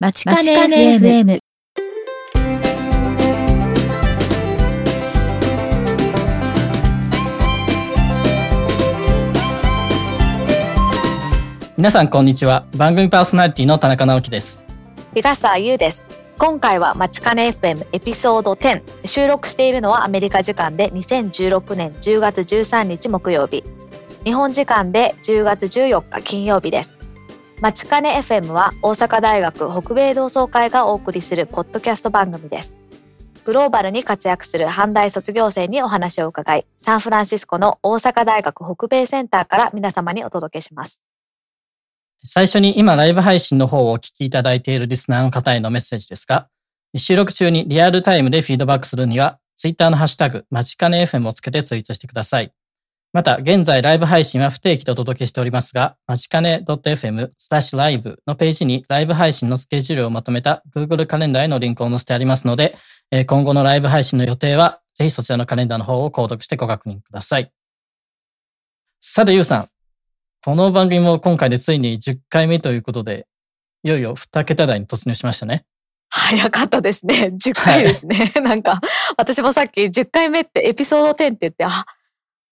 まちかね FM。皆さんこんにちは。番組パーソナリティの田中直樹です。湯笠優です。今回はまちかね FM エピソード10収録しているのはアメリカ時間で2016年10月13日木曜日。日本時間で10月14日金曜日ですまちかね FM は大阪大学北米同窓会がお送りするポッドキャスト番組です。グローバルに活躍する阪大卒業生にお話を伺い。サンフランシスコの大阪大学北米センターから皆様にお届けします。最初に今ライブ配信の方をお聞きいただいているリスナーの方へのメッセージですが、収録中にリアルタイムでフィードバックするには、ツイッターのハッシュタグ、まちかね FM をつけてツイートしてください。また、現在ライブ配信は不定期でお届けしておりますが、まちかね .fm スタッシュライブのページにライブ配信のスケジュールをまとめた Google カレンダーへのリンクを載せてありますので、今後のライブ配信の予定は、ぜひそちらのカレンダーの方を購読してご確認ください。さて、ゆうさん。この番組も今回でついに10回目ということで、いよいよ2桁台に突入しましたね。早かったですね。10回ですね。はい、なんか、私もさっき10回目ってエピソード10って言って、あ、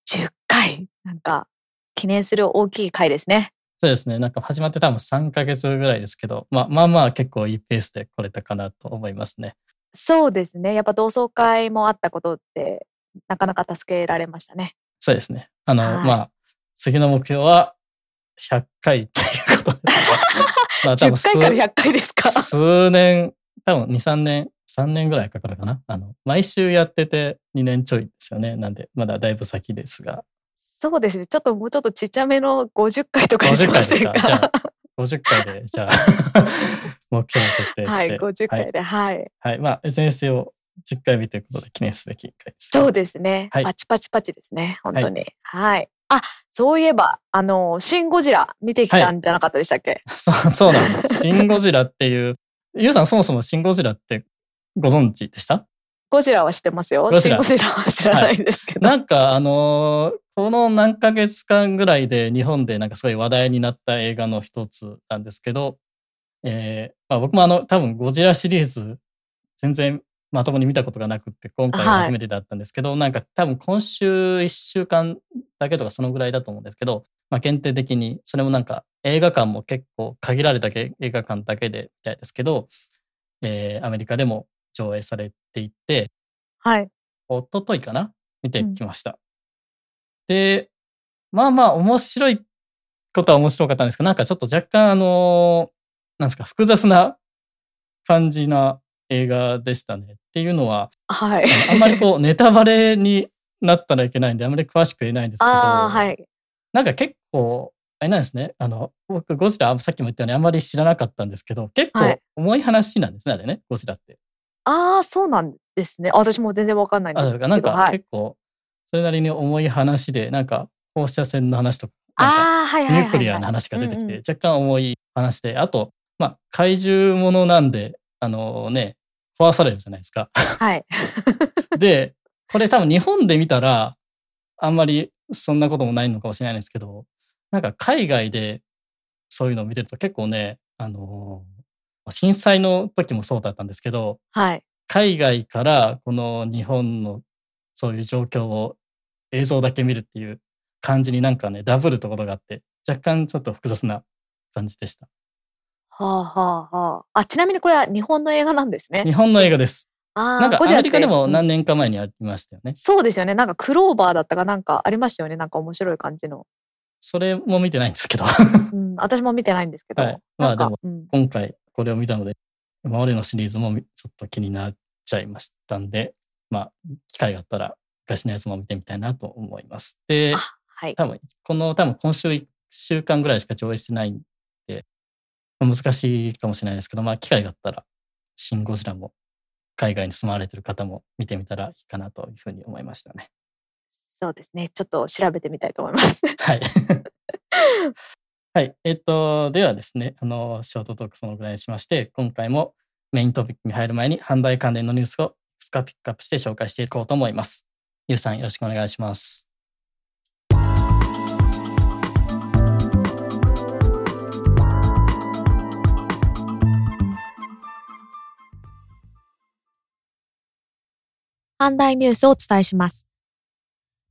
10回。なんか、記念する大きい回ですね。そうですね。なんか始まって多分3ヶ月ぐらいですけど、まあまあまあ結構いいペースで来れたかなと思いますね。そうですね。やっぱ同窓会もあったことって、なかなか助けられましたね。そうですね。あの、まあ、次の目標は100回っていうことで。まあ、多分10回から100回ですか？数年、多分2、3年、3年ぐらいかかるかな。あの、毎週やってて2年ちょいですよね。なんで、まだだいぶ先ですが。そうですね。ちょっともうちょっとちっちゃめの50回とかにしませんか？50回ですか？じゃあ、50回で、じゃあ 目標を設定して。はい、50回で、はい。はい、まあ、SNS を10回目ということで記念すべき回です、ね。そうですね。はい、パチパチパチですね。本当に。はい、はいあ、そういえば、あの、シン・ゴジラ見てきたんじゃなかったでしたっけ、はい、そうそうなんです。シン・ゴジラっていう、ゆうさんそもそもシン・ゴジラってご存知でした？ゴジラは知ってますよ。シン・ゴジラは知らないですけど。はい、なんかあのー、この何ヶ月間ぐらいで日本でなんかすごい話題になった映画の一つなんですけど、えーまあ、僕もあの多分ゴジラシリーズ全然まともに見たことがなくって今回初めてだったんですけど、はい、なんか多分今週1週間だけとかそのぐらいだと思うんですけど、まあ、限定的にそれもなんか映画館も結構限られた映画館だけでみたいですけど、えー、アメリカでも上映されていて、はい。一昨日かな見てきました。うん、で、まあまあ面白いことは面白かったんですけど、なんかちょっと若干あのなんですか、複雑な感じな映画でしたね。っていうのは、はい、あんまりこう ネタバレになったらいけないんで、あんまり詳しく言えないんですけど、はい、なんか結構、あれなんですね。あの、僕、ゴジラ、さっきも言ったようにあんまり知らなかったんですけど、結構重い話なんですね、はい、あれね、ゴジラって。ああ、そうなんですね。私も全然わかんないんですけど。なんか結構、それなりに重い話で、なんか放射線の話とか、あはいニュークリアの話が出てきて、若干重い話で、あと、まあ、怪獣ものなんで、あのね、壊されるじゃないですか。はい。で、これ多分日本で見たら、あんまりそんなこともないのかもしれないんですけど、なんか海外でそういうのを見てると結構ね、あのー、震災の時もそうだったんですけど、はい。海外からこの日本のそういう状況を映像だけ見るっていう感じになんかね、ダブるところがあって、若干ちょっと複雑な感じでした。はあはあはあ。あ、ちなみにこれは日本の映画なんですね。日本の映画です。あなんかアメリカでも何年か前にありましたよね、そうですよね。なんかクローバーだったかなんかありましたよね。なんか面白い感じの。それも見てないんですけどうん。私も見てないんですけど。はい、まあでも、今回これを見たので、今までのシリーズもちょっと気になっちゃいましたんで、まあ、機会があったら昔のやつも見てみたいなと思います。で、はい、多分、この多分今週1週間ぐらいしか上映してないんで、難しいかもしれないですけど、まあ、機会があったら、シン・ゴジラも海外に住まわれてる方も見てみたらいいかなというふうに思いましたね。そうですね。ちょっと調べてみたいと思います。はい。はい。えっ、と、ではですね、あの、ショートトークそのぐらいにしまして、今回もメイントピックに入る前に、販売関連のニュースをつかピックアップして紹介していこうと思います。ゆうさんよろしくお願いします。半大ニュースをお伝えします。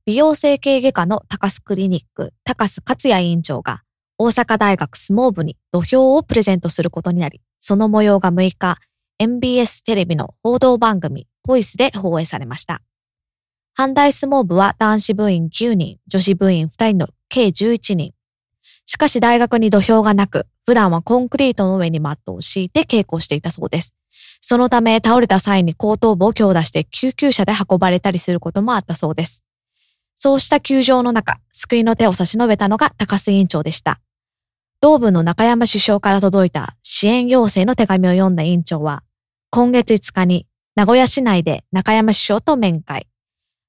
美容整形外科の高須クリニック、高須克也院長が大阪大学相撲部に土俵をプレゼントすることになり、その模様が6日、MBS テレビの報道番組、ボイスで放映されました。阪大相撲部は男子部員9人、女子部員2人の計11人。しかし大学に土俵がなく、普段はコンクリートの上にマットを敷いて稽古していたそうです。そのため倒れた際に後頭部を強打して救急車で運ばれたりすることもあったそうです。そうした窮状の中、救いの手を差し伸べたのが高須委員長でした。同部の中山首相から届いた支援要請の手紙を読んだ委員長は、今月5日に名古屋市内で中山首相と面会。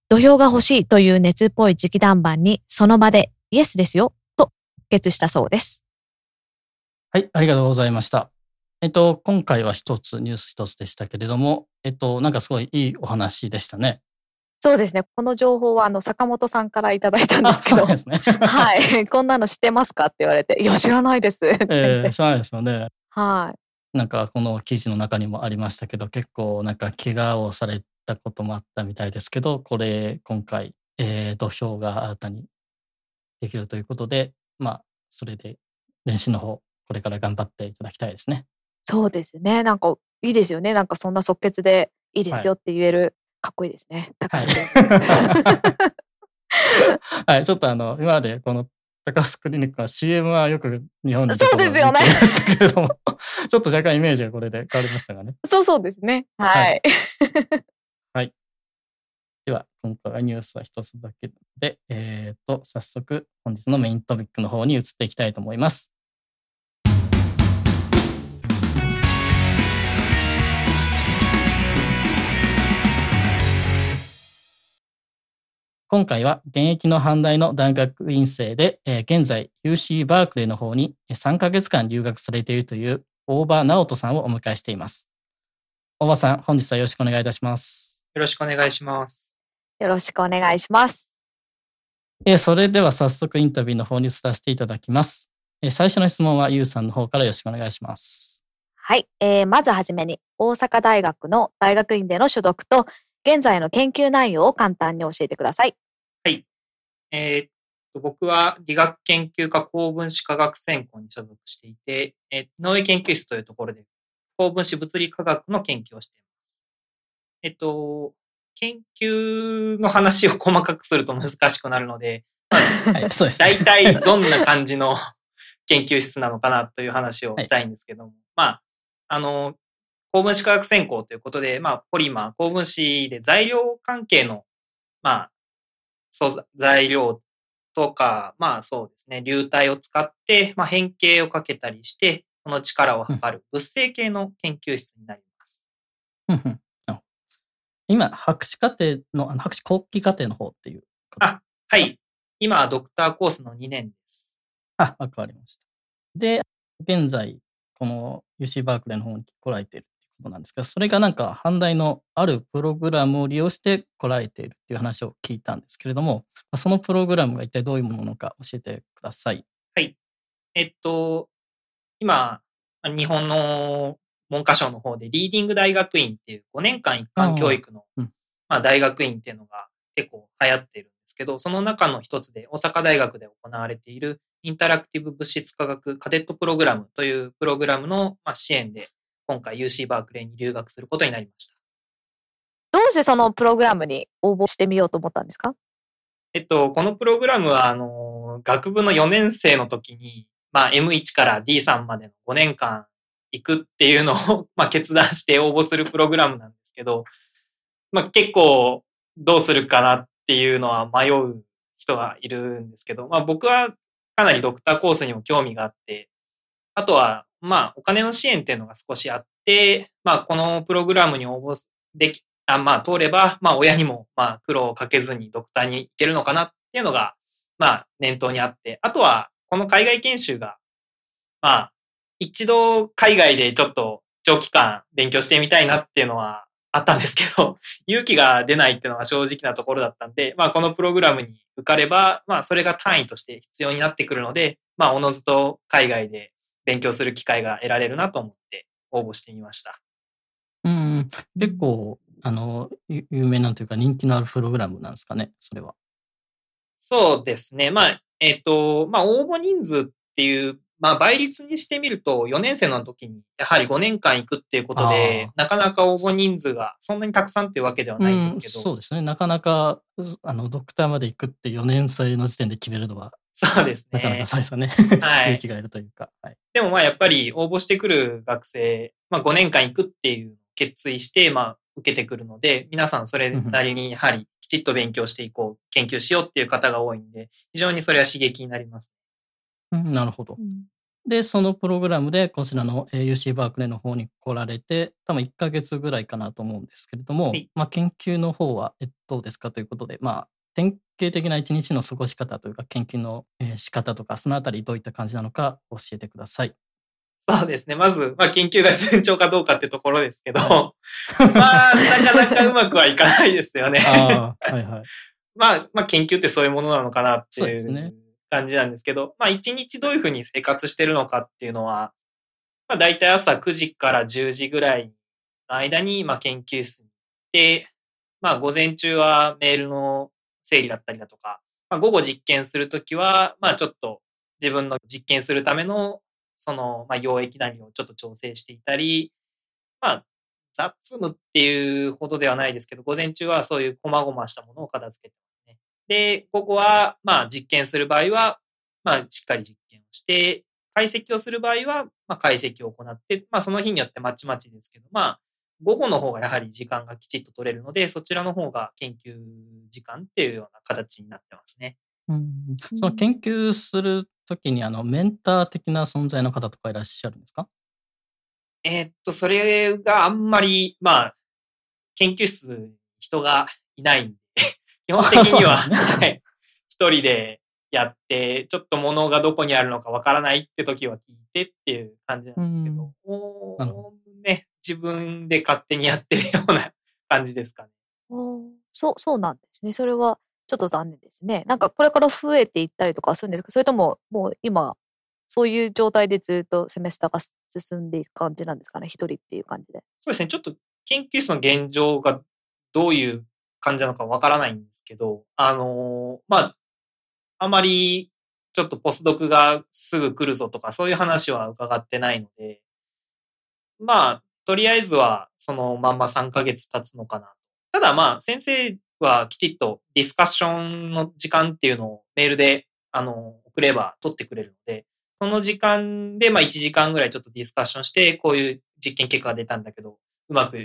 土俵が欲しいという熱っぽい直談判にその場でイエスですよと決したそうです。はい、ありがとうございました。えっと、今回は一つ、ニュース一つでしたけれども、えっと、なんかすごいいいお話でしたね。そうですね。この情報はあの坂本さんからいただいたんであ、すけどね。はい、こんなの知ってますかって言われて、いや知らないです。って言ってえー、そうなんですよね。はい。なんかこの記事の中にもありましたけど、結構なんか怪我をされたこともあったみたいですけど、これ今回、えー土俵が新たにできるということで、まあ、それで練習の方、これから頑張っていただきたいですね。そうですね。なんかいいですよね。なんかそんな即決でいいですよって言える、かっこいいですね。高はい。はい、ちょっとあの、今までこの高須クリニックは CM はよく日本でそうですよねけれども、ちょっと若干イメージがこれで変わりましたがね。そうそうですね。は。はい では、今回はニュースは一つだけで、えっ、と、早速本日のメイントピックの方に移っていきたいと思います。今回は現役の阪大の大学院生で、えー現在 UC バークレーの方にえー3ヶ月間留学されているという大場直人さんをお迎えしています。大場さん、本日はよろしくお願いいたします。よろしくお願いします。よろしくお願いします。えーそれでは早速インタビューの方に移らせていただきます。えー最初の質問はゆうさんの方からよろしくお願いします。はい。えーまずはじめに、大阪大学の大学院での所属と、現在の研究内容を簡単に教えてください。はい。えーっと、僕は理学研究科高分子化学専攻に所属していて、えー農研究室というところで高分子物理化学の研究をしています。えっと、研究の話を細かくすると難しくなるので、はい、そうです、ね。大体どんな感じの研究室なのかなという話をしたいんですけども、まあ、あの、高分子化学専攻ということで、まあ、ポリマー、高分子で材料関係の、まあ、素材料とか、まあそうですね、流体を使って、まあ変形をかけたりして、その力を測る物性系の研究室になります。うんうんあ今、博士課程の、あの博士後期課程の方っていう。あはい。今はドクターコースの2年です。あ、わかりました。で、現在、この UC バークレーの方に来られていることなんですけど、それがなんか、阪大のあるプログラムを利用して来られているっていう話を聞いたんですけれども、まあそのプログラムが一体どういうものなのか教えてください。えっと、今、日本の文科省の方でリーディング大学院っていう5年間一貫教育の、まあ、大学院っていうのが結構流行っているんですけど、その中の一つで大阪大学で行われているインタラクティブ物質科学カデットプログラムというプログラムのまあ支援で今回 UC バークレーに留学することになりました。どうしてそのプログラムに応募してみようと思ったんですか？えっと、このプログラムは、あの、学部の4年生の時に、まあ、M1 から D3 までの5年間行くっていうのを、まあ、決断して応募するプログラムなんですけど、まあ、結構どうするかなっていうのは迷う人がいるんですけど、まあ、僕はかなりドクターコースにも興味があって、あとは、まあ、お金の支援っていうのが少しあって、まあ、このプログラムに応募でき、あまあ、通れば、まあ、親にも、まあ、苦労をかけずにドクターに行けるのかなっていうのが、まあ、念頭にあって、あとは、この海外研修が、まあ、一度海外でちょっと長期間勉強してみたいなっていうのはあったんですけど、勇気が出ないっていうのが正直なところだったんで、まあ、このプログラムに受かれば、まあ、それが単位として必要になってくるので、まあ、おのずと海外で勉強する機会が得られるなと思って応募してみました。うん、結構、あの、ゆ有名なんというか人気のあるプログラムなんですかね、それは。そうですね。まあ、えっ、と、まあ、応募人数っていう、まあ、倍率にしてみると、4年生の時に、やはり5年間行くっていうことで、なかなか応募人数がそんなにたくさんっていうわけではないんですけど、うんそうですね。なかなか、あの、ドクターまで行くって4年生の時点で決めるのは、そうですなかなかね。そうですよね。はい。勇気がいるというか。はい。でもまあやっぱり応募してくる学生、まあ5年間行くっていう決意して、まあ受けてくるので、皆さんそれなりにやはりきちっと勉強していこう、研究しようっていう方が多いんで、非常にそれは刺激になります。うんなるほど。で、そのプログラムでこちらのえー UC バークレーの方に来られて、多分1ヶ月ぐらいかなと思うんですけれども、はいまあ研究の方は、どうですかということで、まあ、典型的な一日の過ごし方というか、研究のえー仕方とか、そのあたりどういった感じなのか教えてください。そうですね。まず、まあ研究が順調かどうかってところですけど、は まあなかなかうまくはいかないですよね。はいはい。まあ、まあ研究ってそういうものなのかなっていそう感じなんですけど、まあ一日どういうふうに生活してるのかっていうのは、まあ大体朝9時から10時ぐらいの間に、まあ研究室に行って、まあ午前中はメールの整理だったりだとか、まあ午後実験するときは、まあちょっと自分の実験するための、その、まあ溶液なりをちょっと調整していたり、まあ雑務っていうほどではないですけど、午前中はそういう細々したものを片付けてますね。で、午後は、まあ実験する場合は、まあしっかり実験をして、解析をする場合は、まあ解析を行って、まあその日によってまちまちですけど、まあ午後の方がやはり時間がきちっと取れるので、そちらの方が研究時間っていうような形になってますね。うん。その研究するときに、あの、メンター的な存在の方とかいらっしゃるんですか？えーっと、それがあんまり、まあ、研究室に人がいないんで、基本的には、ね。はい。一人でやって、ちょっと物がどこにあるのかわからないって時は聞いてっていう感じなんですけど、おなるほね、自分で勝手にやってるような 感じですかね。そう、そうなんですね。それはちょっと残念ですね。なんかこれから増えていったりとかするんですか？それとももう今、そういう状態でずっとセメスターが進んでいく感じなんですかね？一人っていう感じで。そうですね、ちょっと研究室の現状がどういう感じなのかわからないんですけど、あのーまあ、あまりちょっとポスドクがすぐ来るぞとかそういう話は伺ってないので、まあ、とりあえずはそのまんま3ヶ月経つのかな。ただまあ、先生はきちっとディスカッションの時間っていうのをメールで、あの、送れば取ってくれるので、その時間で、まあ1時間ぐらいちょっとディスカッションして、こういう実験結果が出たんだけど、うまく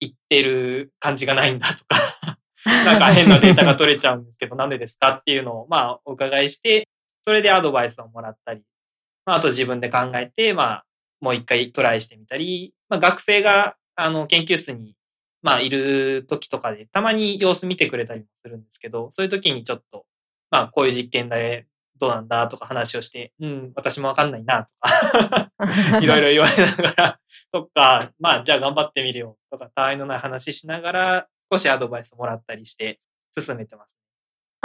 いってる感じがないんだとか、なんか変なデータが取れちゃうんですけど、なんでですかっていうのを、まあお伺いして、それでアドバイスをもらったり、まああと自分で考えて、まあもう一回トライしてみたり、まあ学生が、あの、研究室に、まあいる時とかで、たまに様子見てくれたりもするんですけど、そういう時にちょっと、まあこういう実験でどうなんだとか話をして、うん、私もわかんないなとか、いろいろ言われながら、そっか、まあじゃあ頑張ってみるよとか、たわいのない話しながら、少しアドバイスもらったりして進めてます。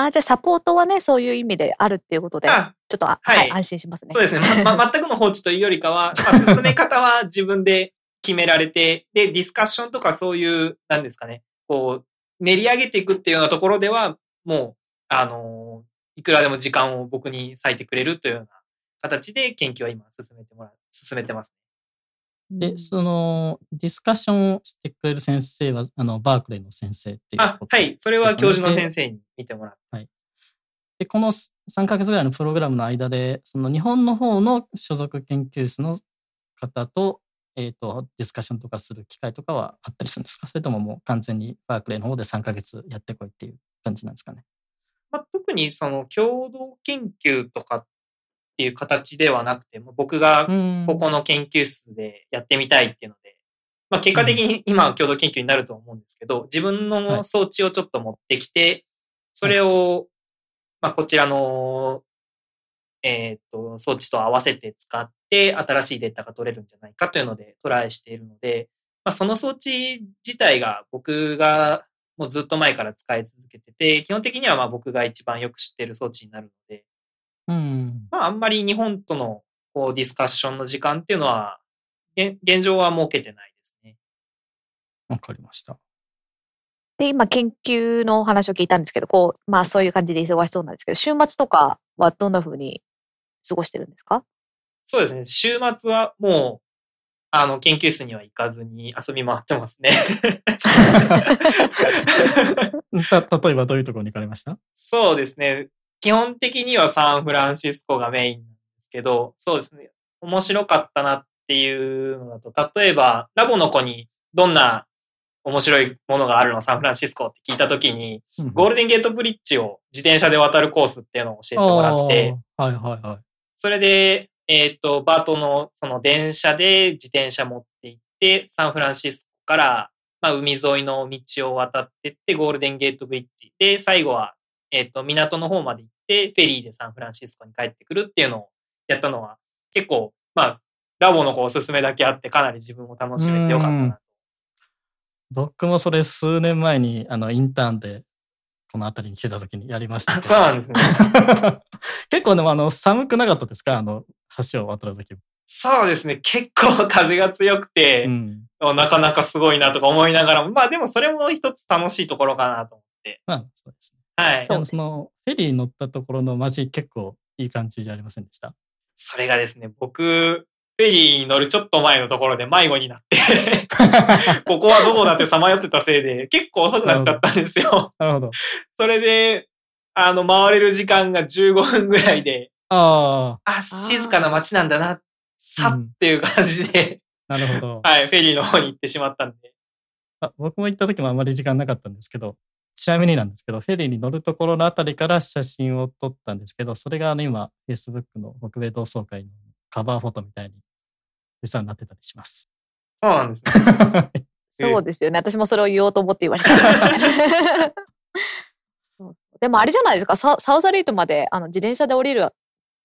あ、じゃあサポートはね、そういう意味であるっていうことで、ちょあ、っとあ、はいはい、安心しますね。そうですね。ま、ま、全くの放置というよりかは、まあ、進め方は自分で決められて、で、ディスカッションとかそういう、なんですかね、こう、練り上げていくっていうようなところでは、もう、あのいくらでも時間を僕に割いてくれるというような形で研究は今進めてもらう、進めてます。で、その、ディスカッションをしてくれる先生は、あの、バークレーの先生っていうあこ、とはい。それは教授の先生に見てもらって。で、この3ヶ月ぐらいのプログラムの間で、その日本の方の所属研究室の方と、えっ、と、ディスカッションとかする機会とかはあったりするんですか？それとももう完全にバークレーの方で3ヶ月やってこいっていう感じなんですかね。まあ、特にその共同研究とかっていう形ではなくて、もう僕がうん。ここの研究室でやってみたいっていうので、まあ結果的に今は共同研究になると思うんですけど、自分の装置をちょっと持ってきて、それを、まあこちらの、えっと、装置と合わせて使って新しいデータが取れるんじゃないかというのでトライしているので、まあその装置自体が僕がもうずっと前から使い続けてて、基本的にはまあ僕が一番よく知っている装置になるので、うん。まあ、あんまり日本とのこうディスカッションの時間っていうのは、現現状は設けてないですね。わかりました。で、今研究のお話を聞いたんですけど、こう、まあそういう感じで忙しそうなんですけど、週末とかはどんな風に過ごしてるんですか？そうですね。週末はもう、あの、研究室には行かずに遊び回ってますね。た 例えばどういうところに行かれました？そうですね。基本的にはサンフランシスコがメインなんですけど、そうですね。面白かったなっていうのだと、例えば、ラボの子にどんな面白いものがあるの？サンフランシスコって聞いたときに、ゴールデンゲートブリッジを自転車で渡るコースっていうのを教えてもらって、はいはいはい。それで、えっ、と、バートのその電車で自転車持って行って、サンフランシスコから、まあ、海沿いの道を渡ってって、ゴールデンゲートブリッジで、最後は、えっ、と、港の方まで行って、フェリーでサンフランシスコに帰ってくるっていうのをやったのは、結構、まあ、ラボの子おすすめだけあって、かなり自分も楽しめてよかったな。僕もそれ数年前に、あの、インターンで、この辺りに来てた時にやりましたけど。そうなんですね。結構でも、あの、寒くなかったですか？あの、橋を渡る時。そうですね。結構風が強くて、うん。なかなかすごいなとか思いながらも、まあでもそれも一つ楽しいところかなと思って。まあ、そうですね。はい。でもその、フェリーに乗ったところの街、結構いい感じじゃありませんでした？それがですね、僕、フェリーに乗るちょっと前のところで迷子になって、ここはどこだってさまよってたせいで、結構遅くなっちゃったんですよ。なるほど。それで、あの、回れる時間が15分ぐらいで、ああ、あ、静かな街なんだな、さっていう感じで、なるほど。はい、フェリーの方に行ってしまったんで。あ僕も行った時もあまり時間なかったんですけど、ちなみになんですけど、フェリーに乗るところのあたりから写真を撮ったんですけど、それがあの今、Facebook の北米同窓会のカバーフォトみたいに実はなってたりします？そうなんですね。そうですよね。私もそれを言おうと思って言われた。でもあれじゃないですか、ササウザレイトまであの自転車で降りる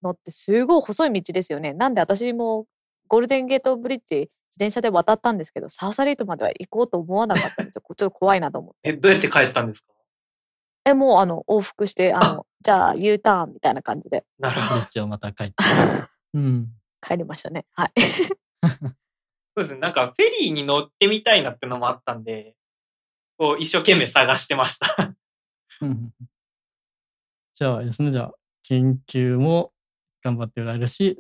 のってすごい細い道ですよね。なんで私もゴールデンゲートブリッジ自転車で渡ったんですけど、サウザレイトまでは行こうと思わなかったんですよ。こちょっと怖いなと思って。え、どうやって帰ったんですか？え、もうあの往復して、あの、じゃあ U ターンみたいな感じでなるほど。道をまた帰って。うん。帰りましたね。はい。そうですね。なんかフェリーに乗ってみたいなってのもあったんで、こう一生懸命探してました。うん じゃあですね、じゃあ、研究も頑張っておられるし、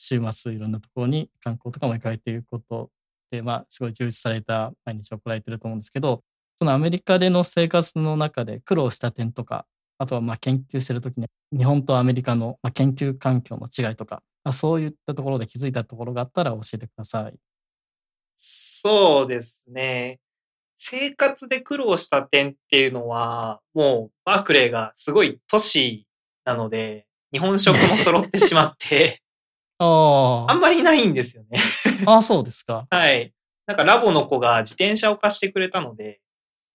週末いろんなところに観光とかも行かれていることで、まあ、すごい充実された毎日を送られてると思うんですけど、そのアメリカでの生活の中で苦労した点とか、あとはまあ研究してるときに日本とアメリカの研究環境の違いとか、まあ、そういったところで気づいたところがあったら教えてください。そうですね。生活で苦労した点っていうのは、もうバークレーがすごい都市なので、日本食も揃ってしまって、ああんまりないんですよね。あ、あそうですか。はい。なんかラボの子が自転車を貸してくれたので、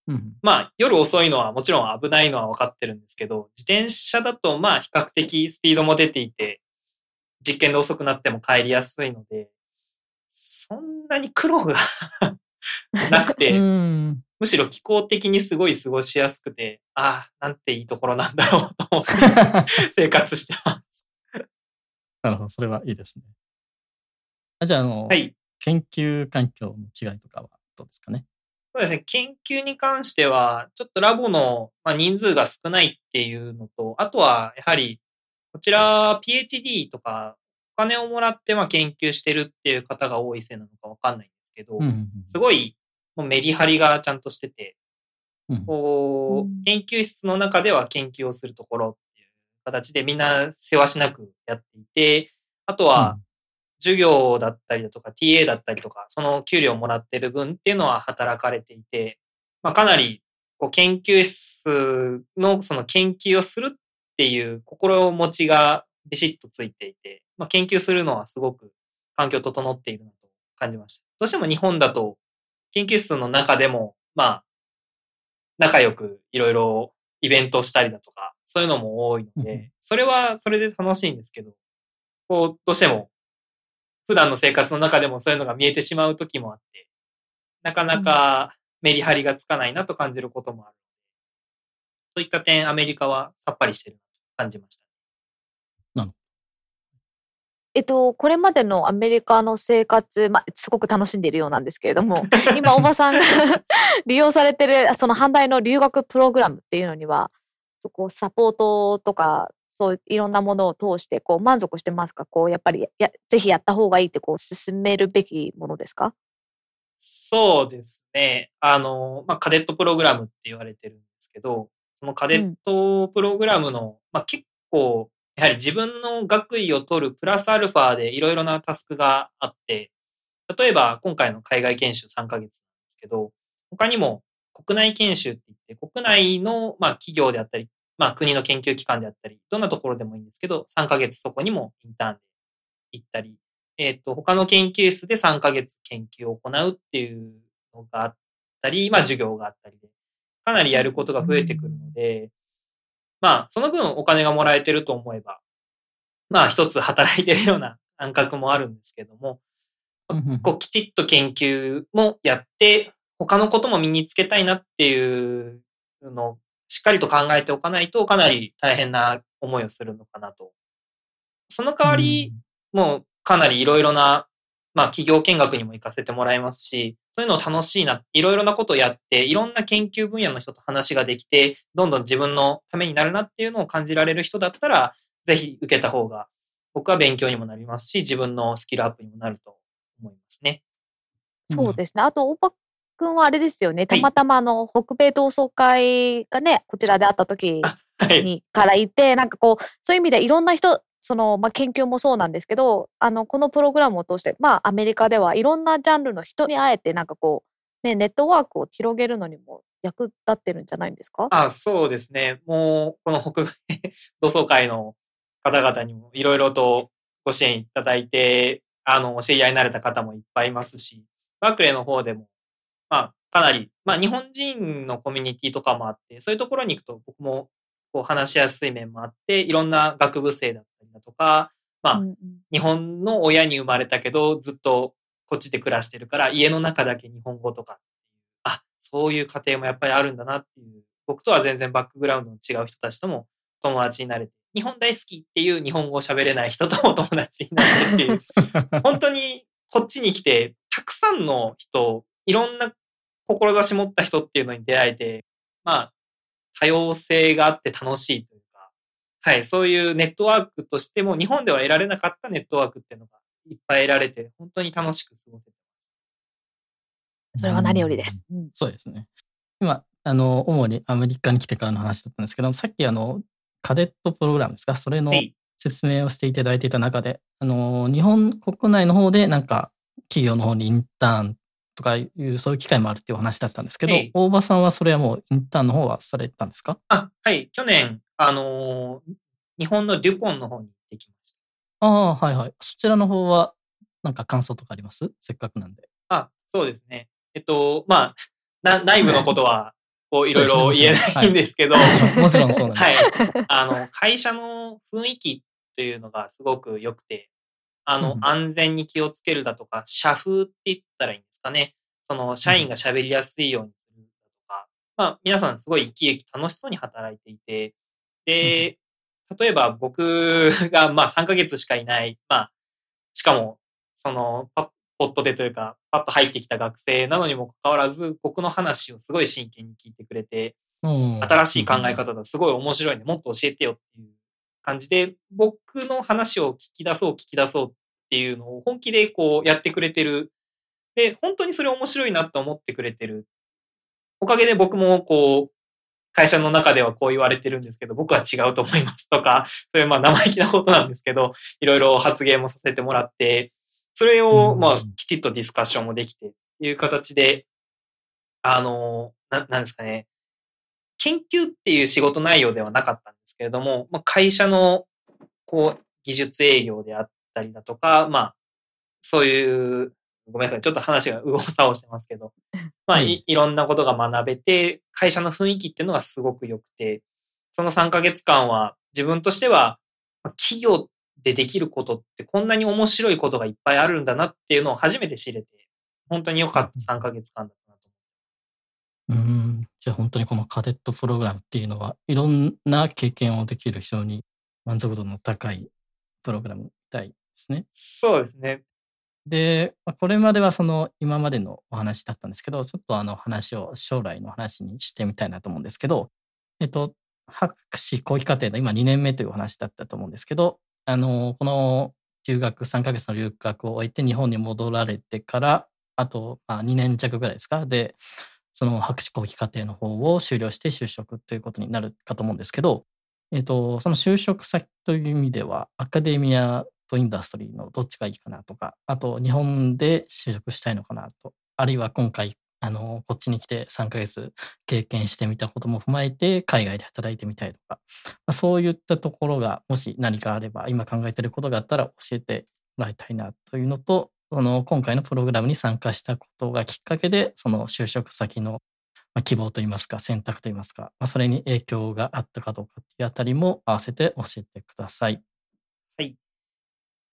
うん、まあ夜遅いのはもちろん危ないのは分かってるんですけど、自転車だとまあ比較的スピードも出ていて、実験で遅くなっても帰りやすいので、そんなに苦労が なくて、うん。むしろ気候的にすごい過ごしやすくて、ああ、なんていいところなんだろうと思って 生活してます。なるほど、それはいいですね。あじゃあ、あの、はい。研究環境の違いとかはどうですかね？そうですね。研究に関しては、ちょっとラボの、まあ、人数が少ないっていうのと、あとは、やはり、こちら PhD とか、お金をもらってまあ研究してるっていう方が多いせいなのかわかんないんですけど、うんうんすごい、もうメリハリがちゃんとしてて、うんうんこう研究室の中では研究をするところっていう形でみんな世話しなくやっていて、あとは、授業だったりだとか TA だったりとか、その給料をもらってる分っていうのは働かれていて、まあ、かなりこう研究室のその研究をするっていう心持ちがビシッとついていて、まあ、研究するのはすごく環境整っているなと感じました。どうしても日本だと研究室の中でも、まあ、仲良くいろいろイベントをしたりだとか、そういうのも多いのうんで、それはそれで楽しいんですけど、こう、どうしても普段の生活の中でもそういうのが見えてしまう時もあって、なかなかメリハリがつかないなと感じることもある。そういった点、アメリカはさっぱりしてるなと感じました。えっと、これまでのアメリカの生活、まあ、すごく楽しんでいるようなんですけれども、今、おばさんが 利用されてる、その阪大の留学プログラムっていうのには、そこサポートとか、そういろんなものを通して、こう、満足してますか？こう、やっぱりや、ぜひやった方がいいって、こう、進めるべきものですか？そうですね。あの、まあ、カデットプログラムって言われてるんですけど、そのカデットプログラムの、うん、まあ、結構、やはり自分の学位を取るプラスアルファでいろいろなタスクがあって、例えば今回の海外研修3ヶ月なんですけど、他にも国内研修って言って、国内のまあ企業であったり、まあ国の研究機関であったり、どんなところでもいいんですけど、3ヶ月そこにもインターンで行ったり、えっ、ー、と、他の研究室で3ヶ月研究を行うっていうのがあったり、まあ授業があったりで、かなりやることが増えてくるので、まあ、その分お金がもらえてると思えば、まあ一つ働いてるような感覚もあるんですけども、こうきちっと研究もやって、他のことも身につけたいなっていうのをしっかりと考えておかないとかなり大変な思いをするのかなと。その代わり、もうかなりいろいろな、まあ企業見学にも行かせてもらいますし、そういうの楽しいな、いろいろなことをやって、いろんな研究分野の人と話ができて、どんどん自分のためになるなっていうのを感じられる人だったら、ぜひ受けた方が、僕は勉強にもなりますし、自分のスキルアップにもなると思いますね。そうですね。あと、大場君はあれですよね。たまたまあの、北米同窓会がね、こちらであった時にからいて、なんかこう、そういう意味でいろんな人、その、まあ、研究もそうなんですけど、あの、このプログラムを通して、まあ、アメリカではいろんなジャンルの人に会えて、なんかこう、ね、ネットワークを広げるのにも役立ってるんじゃないんですか？あそうですね。もう、この北米同窓会の方々にもいろいろとご支援いただいて、あの、知り合いになれた方もいっぱいいますし、バークレーの方でも、まあ、かなり、まあ、日本人のコミュニティとかもあって、そういうところに行くと僕もこう話しやすい面もあって、いろんな学部生だったりだとか、まあ、うんうん、日本の親に生まれたけど、ずっとこっちで暮らしてるから、家の中だけ日本語とかあ、そういう家庭もやっぱりあるんだなっていう、僕とは全然バックグラウンドの違う人たちとも友達になれて、日本大好きっていう日本語を喋れない人とも 友達になってっていう、本当にこっちに来て、たくさんの人、いろんな志持った人っていうのに出会えて、まあ、多様性があって楽しいというか、はい、そういうネットワークとしても、日本では得られなかったネットワークっていうのがいっぱい得られて、本当に楽しく過ごせてます。それは何よりです。うん、そうですね。今、あの、主にアメリカに来てからの話だったんですけど、さっきあの、カデットプログラムですか？それの説明をしていただいていた中で、あの、日本国内の方でなんか企業の方にインターンとかいう、そういう機会もあるっていう話だったんですけど、大場さんはそれはもうインターンの方はされたんですか？あ、はい。去年、あのー、日本のデュポンの方に行ってきました。ああ、はいはい。そちらの方は、なんか感想とかあります？せっかくなんで。あ、そうですね。えっと、まあ、な内部のことは、こう、いろいろ言えないんですけど、もちろんそうなんです。はい。あの、会社の雰囲気というのがすごく良くて、あの、うん、安全に気をつけるだとか、社風って言ったらいいんですかね。その、社員が喋りやすいようにするだとか、まあ、皆さんすごい生き生き楽しそうに働いていて、で、例えば僕が、まあ、3ヶ月しかいない、まあ、しかも、その、ポットでというか、パッと入ってきた学生なのにもかかわらず、僕の話をすごい真剣に聞いてくれて、新しい考え方だ、すごい面白いんで、もっと教えてよっていう感じで、僕の話を聞き出そう、聞き出そうっていうのを本気でこうやってくれてる。で、本当にそれ面白いなと思ってくれてる。おかげで僕もこう、会社の中ではこう言われてるんですけど、僕は違うと思いますとか、そういうまあ生意気なことなんですけど、いろいろ発言もさせてもらって、それをまあきちっとディスカッションもできていう形で、あの、ななんですかね、研究っていう仕事内容ではなかったんですけれども、まあ、会社の、こう、技術営業であったりだとか、まあ、そういう、ごめんなさい、ちょっと話が右往左往してますけど、まあい、いろんなことが学べて、会社の雰囲気っていうのがすごく良くて、その3ヶ月間は自分としては、企業でできることってこんなに面白いことがいっぱいあるんだなっていうのを初めて知れて、本当に良かった3ヶ月間だったなと思って。うんじゃあ本当にこのカデットプログラムっていうのは、いろんな経験をできる非常に満足度の高いプログラムみたいでですね。そうですね。で、まあこれまではその今までのお話だったんですけど、ちょっとあの話を将来の話にしてみたいなと思うんですけど、えっと、博士後期課程の今2年目というお話だったと思うんですけど、あの、この留学、3ヶ月の留学を終えて日本に戻られてから、あと、まあ、2年弱ぐらいですか？で、その博士後期課程の方を修了して就職ということになるかと思うんですけど、えっと、その就職先という意味では、アカデミアとインダストリーのどっちがいいかなとか、あと、日本で就職したいのかなと、あるいは今回、あの、こっちに来て3ヶ月経験してみたことも踏まえて、海外で働いてみたいとか、まあ、そういったところが、もし何かあれば、今考えていることがあったら教えてもらいたいなというのと、その今回のプログラムに参加したことがきっかけで、その就職先の希望といいますか、選択といいますか、まあ、それに影響があったかどうかっていうあたりも合わせて教えてください。はい。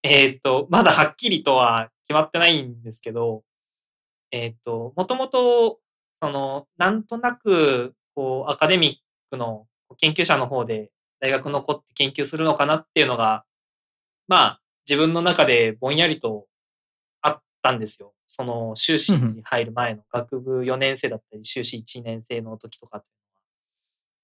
えっ、と、まだはっきりとは決まってないんですけど、えっ、と、もともと、その、なんとなく、こう、アカデミックの研究者の方で大学残って研究するのかなっていうのが、まあ、自分の中でぼんやりとたんですよ。その、修士に入る前の学部4年生だったり、修士1年生の時とかってい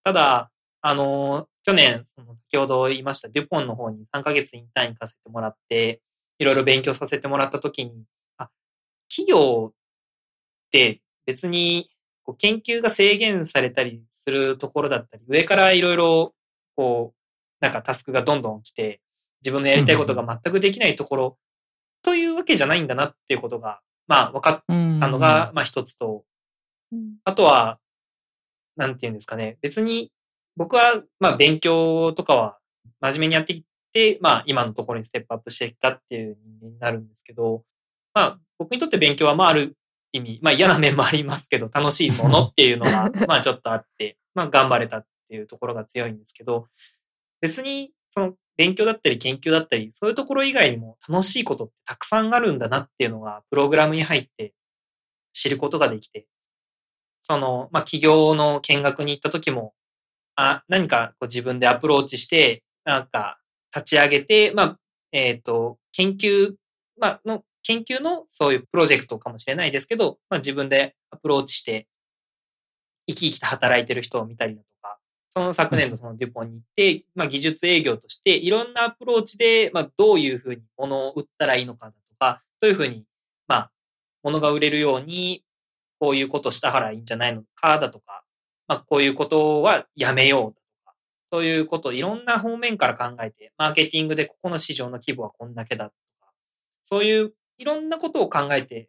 うのは。ただ、あの、去年、その先ほど言いましたデュポンの方に3ヶ月インターン行かせてもらって、いろいろ勉強させてもらった時に、あ、企業って別にこう研究が制限されたりするところだったり、上からいろいろ、こう、なんかタスクがどんどん来て、自分のやりたいことが全くできないところ、というわけじゃないんだなっていうことが、まあ分かったのが、まあ一つと、うん。あとは、なんていうんですかね。別に、僕は、まあ、勉強とかは真面目にやってきて、まあ、今のところにステップアップしてきたっていう人間になるんですけど、まあ、僕にとって勉強は、まあ、ある意味、まあ、嫌な面もありますけど、楽しいものっていうのが、まあ、ちょっとあって、まあ、頑張れたっていうところが強いんですけど、別に、その、勉強だったり研究だったり、そういうところ以外にも楽しいことってたくさんあるんだなっていうのが、プログラムに入って知ることができて、その、まあ、企業の見学に行った時も、あ、何かこう自分でアプローチして、なんか立ち上げて、まあ、えっ、と、研究、まあ、の、研究のそういうプロジェクトかもしれないですけど、まあ、自分でアプローチして、生き生きと働いてる人を見たりだとか、その昨年度そのデュポンに行って、まあ、技術営業として、いろんなアプローチで、まあ、どういうふうに物を売ったらいいのかだとか、どういうふうに、まあ、物が売れるように、こういうことしたらいいんじゃないのかだとか、まあ、こういうことはやめようだとか、そういうことをいろんな方面から考えて、マーケティングでここの市場の規模はこんだけだとか、そういういろんなことを考えて、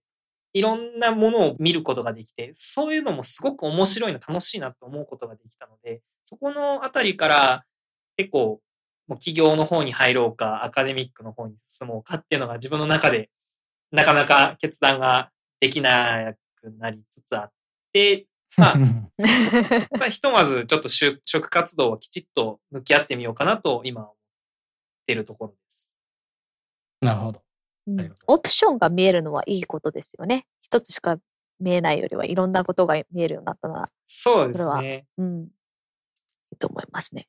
いろんなものを見ることができて、そういうのもすごく面白いな、楽しいなと思うことができたので、そこのあたりから結構、もう企業の方に入ろうか、アカデミックの方に進もうかっていうのが自分の中でなかなか決断ができなくなりつつあって、まあ、まあ、ひとまずちょっと就職活動はきちっと向き合ってみようかなと今思っているところです。なるほど。うんオプションが見えるのはいいことですよね。一つしか見えないよりはいろんなことが見えるようになったなら、そうですね。うん、と思いますね。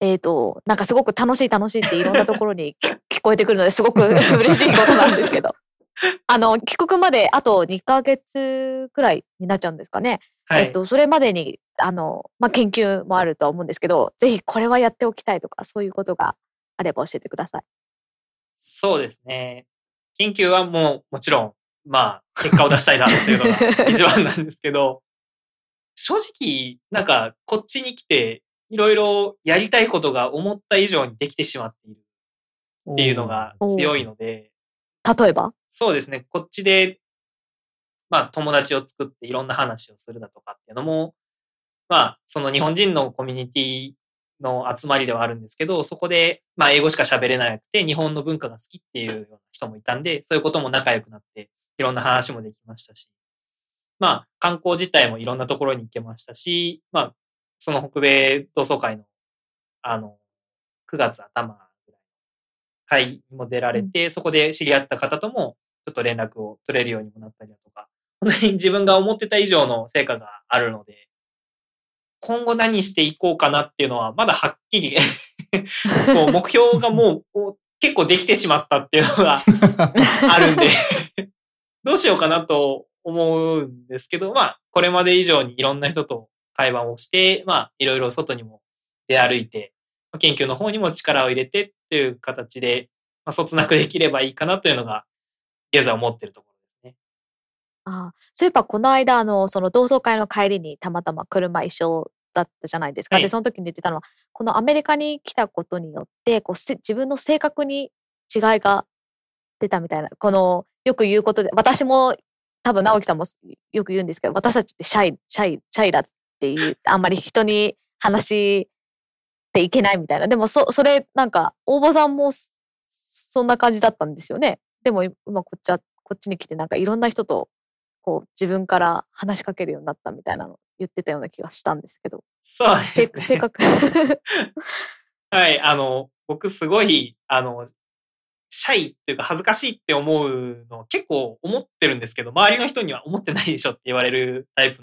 えっ、と、なんかすごく楽しい楽しいっていろんなところに 聞聞こえてくるのですごく 嬉しいことなんですけど。あの、帰国まであと2ヶ月くらいになっちゃうんですかね。はい。えっと、それまでに、あの、まあ、研究もあるとは思うんですけど、ぜひこれはやっておきたいとか、そういうことがあれば教えてください。そうですね。研究はもうもちろん、まあ、結果を出したいなっていうのが一番なんですけど、正直、なんか、こっちに来て、いろいろやりたいことが思った以上にできてしまっている。っていうのが強いので、例えば？そうですね。こっちで、まあ、友達を作っていろんな話をするだとかっていうのも、まあ、その日本人のコミュニティの集まりではあるんですけど、そこで、まあ、英語しか喋れなくて、日本の文化が好きっていうような人もいたんで、そういうことも仲良くなって、いろんな話もできましたし、まあ、観光自体もいろんなところに行けましたし、まあ、その北米同窓会の、あの、9月頭ぐらいの会にも出られて、そこで知り合った方とも、ちょっと連絡を取れるようにもなったりだとか、本当に自分が思ってた以上の成果があるので、今後何していこうかなっていうのは、まだはっきりこう 目標がもう結構できてしまったっていうのがあるんで どうしようかなと思うんですけど、まあ、これまで以上にいろんな人と会話をして、まあ、いろいろ外にも出歩いて、研究の方にも力を入れてっていう形で、まあ、そつなくできればいいかなというのが、現在思ってるところですね。ああ、そういえばこの間、あの、その同窓会の帰りにたまたま車一緒だったじゃないですか。はい、で、その時に言ってたのは、このアメリカに来たことによって、こう自分の性格に違いが出たみたいな、この、よく言うことで、私も多分直樹さんもよく言うんですけど、私たちってシャイ、シャイ、シャイだっていう、あんまり人に話していけないみたいな。でもそ、それなんか、大場さんもそんな感じだったんですよね。でも今こっちは、こっちに来てなんかいろんな人とこう自分から話しかけるようになったみたいなの言ってたような気がしたんですけど。そうですね。性格。はい、あの、僕すごい、あの、シャイっていうか恥ずかしいって思うの結構思ってるんですけど、周りの人には思ってないでしょって言われるタイプ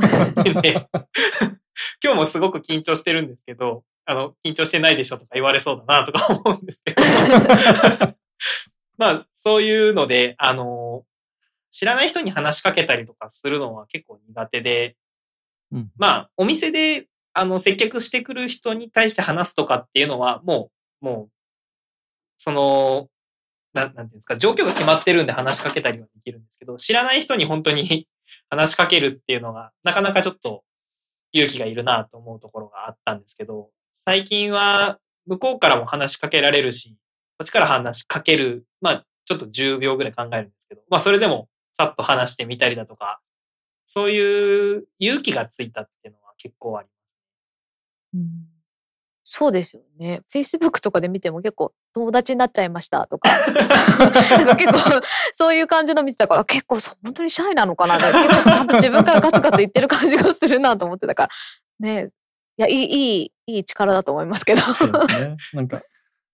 で、今日もすごく緊張してるんですけど、あの、緊張してないでしょとか言われそうだなとか思うんですけど。まあ、そういうので、あの、知らない人に話しかけたりとかするのは結構苦手で、うん、まあ、お店で、あの、接客してくる人に対して話すとかっていうのは、もう、もう、その、ななんていうんですか、状況が決まってるんで話しかけたりはできるんですけど、知らない人に本当に 話しかけるっていうのが、なかなかちょっと勇気がいるなと思うところがあったんですけど、最近は向こうからも話しかけられるし、こっちから話しかける、まあ、ちょっと10秒ぐらい考えるんですけど、まあ、それでもさっと話してみたりだとか、そういう勇気がついたっていうのは結構あります。うん、そうですよね。Facebook とかで見ても結構友達になっちゃいましたとか。なんか結構そういう感じの見てたから結構本当にシャイなのかな結構ちゃんと自分からガツガツ言ってる感じがするなと思ってたから。ねいや、いい、いい、いい力だと思いますけど。ね。なんか、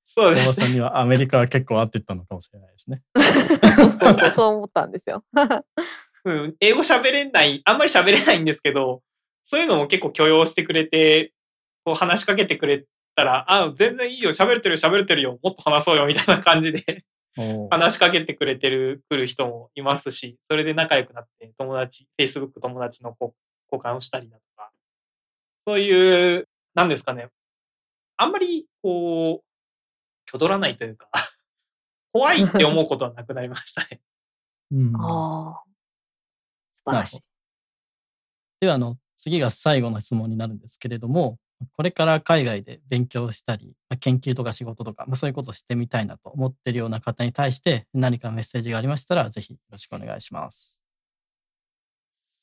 そうです、ね。さんにはアメリカは結構合ってたのかもしれないですね。そうそう思ったんですよ。うん、英語喋れない、あんまり喋れないんですけど、そういうのも結構許容してくれて、こう話しかけてくれたら、あ、全然いいよ、喋れてるよ、喋れてるよ、もっと話そうよ、みたいな感じで話しかけてくれてる、来る人もいますし、それで仲良くなって、友達、Facebook 友達の交換をしたりだとか、そういう、なんですかね、あんまり、こう、挙取らないというか 怖いって思うことはなくなりましたね。うん、ああ。素晴らしい。では、あの、次が最後の質問になるんですけれども、これから海外で勉強したり、研究とか仕事とか、まあ、そういうことをしてみたいなと思ってるような方に対して何かメッセージがありましたら、ぜひよろしくお願いします。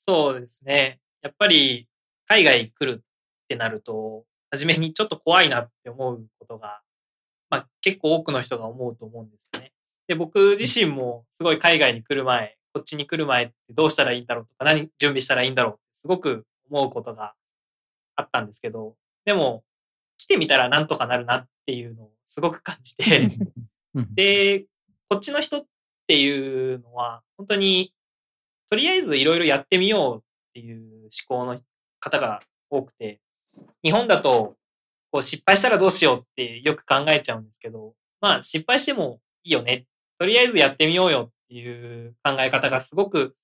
そうですね。やっぱり海外来るってなると、初めにちょっと怖いなって思うことが、まあ結構多くの人が思うと思うんですよね。で、僕自身もすごい海外に来る前、こっちに来る前ってどうしたらいいんだろうとか、何準備したらいいんだろうってすごく思うことがあったんですけど、でも、来てみたらなんとかなるなっていうのをすごく感じてで、こっちの人っていうのは、本当に、とりあえずいろいろやってみようっていう思考の方が多くて、日本だと、こう失敗したらどうしようってよく考えちゃうんですけど、まあ失敗してもいいよね。とりあえずやってみようよっていう考え方がすごく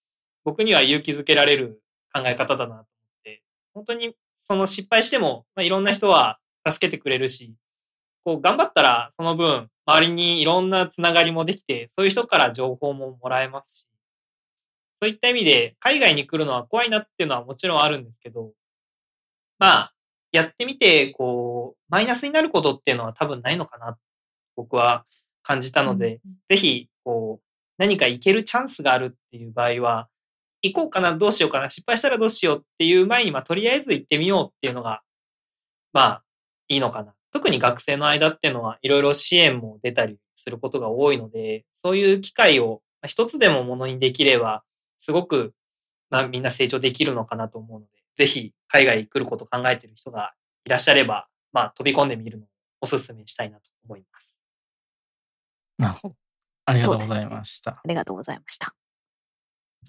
僕には勇気づけられる考え方だなと思って、本当にその失敗しても、まあ、いろんな人は助けてくれるし、こう頑張ったらその分周りにいろんなつながりもできて、そういう人から情報ももらえますし、そういった意味で海外に来るのは怖いなっていうのはもちろんあるんですけど、まあ、やってみて、こう、マイナスになることっていうのは多分ないのかな、僕は感じたので、うん、ぜひ、こう、何かいけるチャンスがあるっていう場合は、行こうかな、どうしようかな、失敗したらどうしようっていう前に、まあ、とりあえず行ってみようっていうのが、まあ、いいのかな。特に学生の間っていうのは、いろいろ支援も出たりすることが多いので、そういう機会を一つでもものにできれば、すごく、まあ、みんな成長できるのかなと思うので、ぜひ、海外来ることを考えている人がいらっしゃれば、まあ、飛び込んでみるのをお勧めしたいなと思います。なるほど。ありがとうございました。ありがとうございました。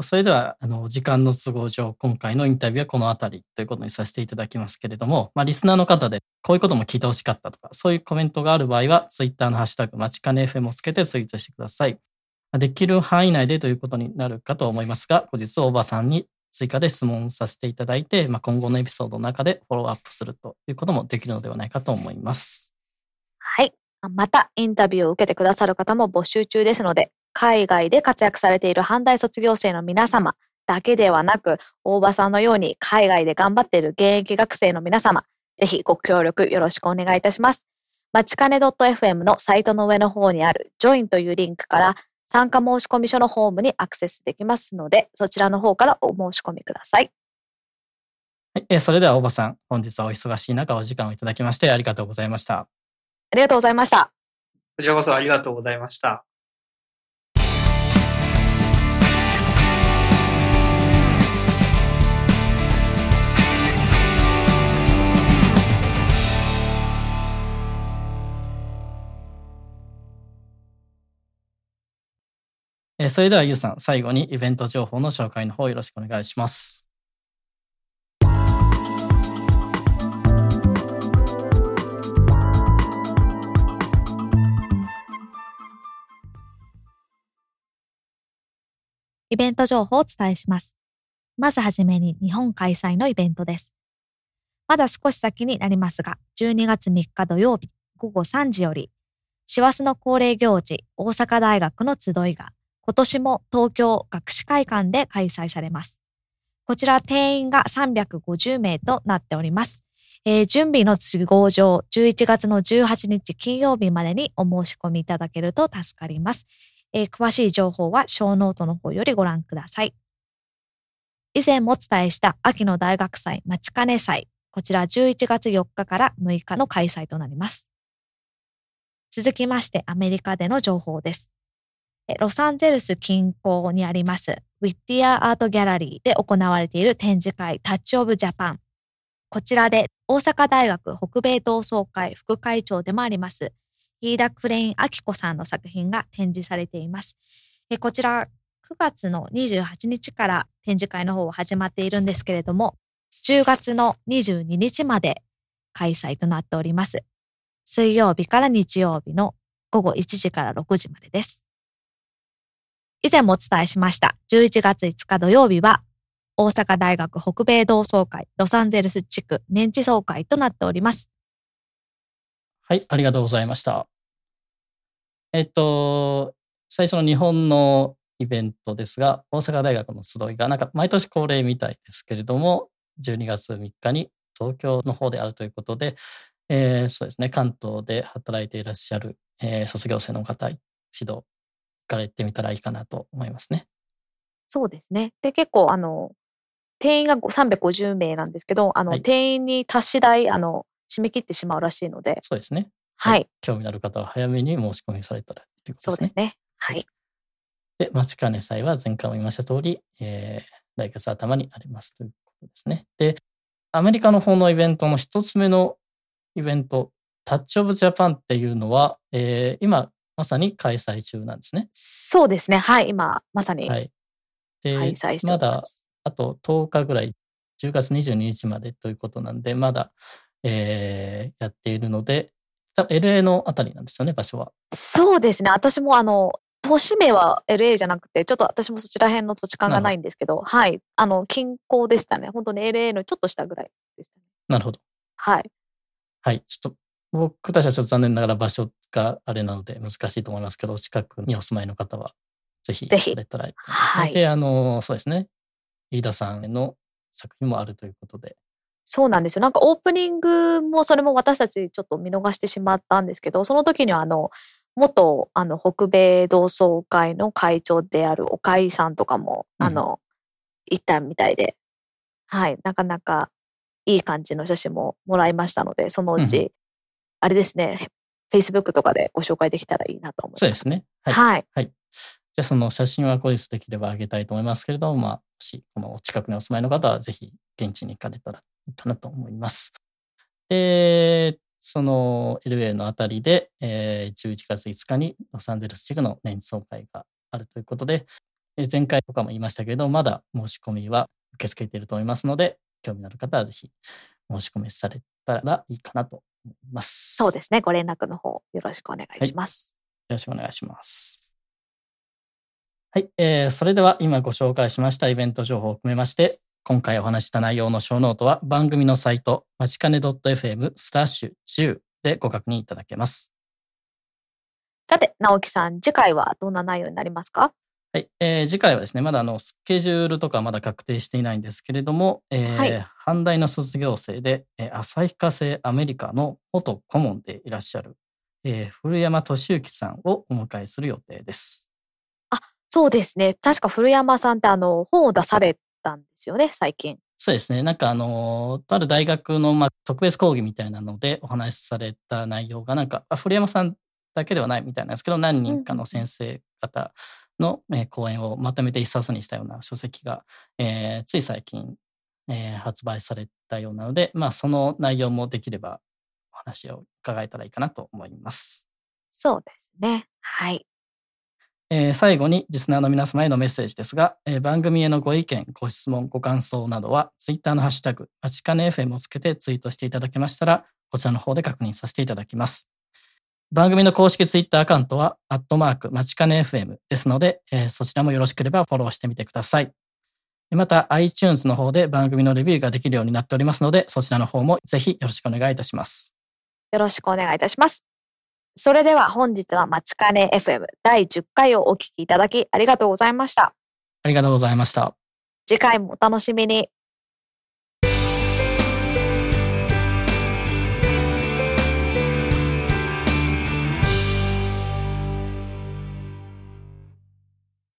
それでは、あの、時間の都合上、今回のインタビューはこの辺りということにさせていただきますけれども、まあ、リスナーの方でこういうことも聞いてほしかったとか、そういうコメントがある場合は、ツイッターのハッシュタグ、まちかね FM をつけてツイートしてください。できる範囲内でということになるかと思いますが、後日、大場さんに追加で質問させていただいて、まあ、今後のエピソードの中でフォローアップするということもできるのではないかと思います。はい。また、インタビューを受けてくださる方も募集中ですので、海外で活躍されている阪大卒業生の皆様だけではなく、大場さんのように海外で頑張っている現役学生の皆様、ぜひご協力よろしくお願いいたします。まちかね .fm のサイトの上の方にある Join というリンクから参加申込書のホームにアクセスできますので、そちらの方からお申し込みください。はい、えーそれでは大場さん、本日はお忙しい中お時間をいただきましてありがとうございました。ありがとうございました。こちらこそありがとうございました。えーそれではゆうさん、最後にイベント情報の紹介の方よろしくお願いします。イベント情報をお伝えします。まずはじめに日本開催のイベントです。まだ少し先になりますが、12月3日土曜日午後3時より、師走の恒例行事、大阪大学の集いが、今年も東京学士会館で開催されます。こちら定員が350名となっております。えー準備の都合上、11月の18日金曜日までにお申し込みいただけると助かります。えー詳しい情報は小ノートの方よりご覧ください。以前もお伝えした秋の大学祭まちかね祭。こちら11月4日から6日の開催となります。続きましてアメリカでの情報です。ロサンゼルス近郊にありますウィッティアアートギャラリーで行われている展示会タッチオブジャパン。こちらで大阪大学北米同窓会副会長でもあります飯田クレイン明子さんの作品が展示されています。こちら9月の28日から展示会の方は始まっているんですけれども、10月の22日まで開催となっております。水曜日から日曜日の午後1時から6時までです。以前もお伝えしました11月5日土曜日は大阪大学北米同窓会ロサンゼルス地区年次総会となっております。はい、ありがとうございました。えっと、最初の日本のイベントですが、大阪大学の集いが、なんか毎年恒例みたいですけれども、12月3日に東京の方であるということで、えーそうですね、関東で働いていらっしゃる、えー卒業生の方、指導かれてみたらいいかなと思いますね。そうですね。で、結構、あの、定員が350名なんですけど、あの、はい定員に達し代、あの、締め切ってしまうらしいので、そうですね。はい、興味のある方は早めに申し込みされたらということですねそうです。ね。はい。で、待ちかね祭は前回も言いました通り、えー来月頭にありますということですね。で、アメリカの方のイベントの一つ目のイベント、タッチオブジャパンっていうのは、えー今まさに開催中なんですね。そうですね。はい。今、まさに開はい。まだ。あと10日ぐらい、10月22日までということなんで、まだ、えーやっているので、多分 LA のあたりなんですよね、場所は。そうですね。私も、あの、都市名は LA じゃなくて、ちょっと私もそちら辺の土地勘がないんですけど、はい。あの、近郊でしたね。本当に LA のちょっと下ぐらいでしたね。なるほど。はい。はい。ちょっと、僕たちはちょっと残念ながら場所があれなので難しいと思いますけど、近くにお住まいの方は、ぜひ、ぜひ。されたらいいと思いますね。はい。で、あの、そうですね。飯田さんの作品もあるということで、そうなんですよ。なんかオープニングもそれも私たちちょっと見逃してしまったんですけど、その時にはあの、元あの北米同窓会の会長である岡井さんとかも、うん。あの、行ったみたいで、はい、なかなかいい感じの写真ももらいましたので、そのうち、うん。あれですね、Facebook とかでご紹介できたらいいなと思います。そうですね。はい。はい。じゃあ、その写真は後日できればあげたいと思いますけれども、まあ、もし、このお近くにお住まいの方は、ぜひ、現地に行かれたらいいかなと思います。で、その LA のあたりで、えー11月5日にロサンゼルス地区の年次総会があるということで、え前回とかも言いましたけど、まだ申し込みは受け付けていると思いますので、興味のある方はぜひ申し込みされたらいいかなと思います。そうですね。ご連絡の方よろしくお願いします。よろしくお願いします。はい、えーそれでは今ご紹介しましたイベント情報を含めまして、今回お話しした内容のショーノートは番組のサイト、まちかね .fm スラッシュ10でご確認いただけます。さて、直樹さん、次回はどんな内容になりますか？はい、えー次回はですね、まだあのスケジュールとかまだ確定していないんですけれども、えーはい阪大の卒業生で、えー旭化成アメリカの元顧問でいらっしゃる、えー古山俊之さんをお迎えする予定です。そうですね。確か古山さんってあの、本を出されたんですよね、最近。そうですね。なんかあのーとある大学の、まあ、特別講義みたいなのでお話しされた内容が、なんか、あ古山さんだけではないみたいなんですけど、何人かの先生方の、えー講演をまとめて一冊にしたような書籍が、えーつい最近、えー発売されたようなので、まあ、その内容もできればお話を伺えたらいいかなと思います。そうですね。はい。えー最後にリスナーの皆様へのメッセージですが、えー番組へのご意見、ご質問、ご感想などは、ツイッターのハッシュタグ、まちかね FM をつけてツイートしていただけましたら、こちらの方で確認させていただきます。番組の公式ツイッターアカウントは、アットマーク、まちかね FM ですので、えーそちらもよろしければフォローしてみてください。また、iTunes の方で番組のレビューができるようになっておりますので、そちらの方もぜひよろしくお願いいたします。よろしくお願いいたします。それでは本日はまちかね FM 第10回をお聞きいただきありがとうございました。ありがとうございました。次回もお楽しみに。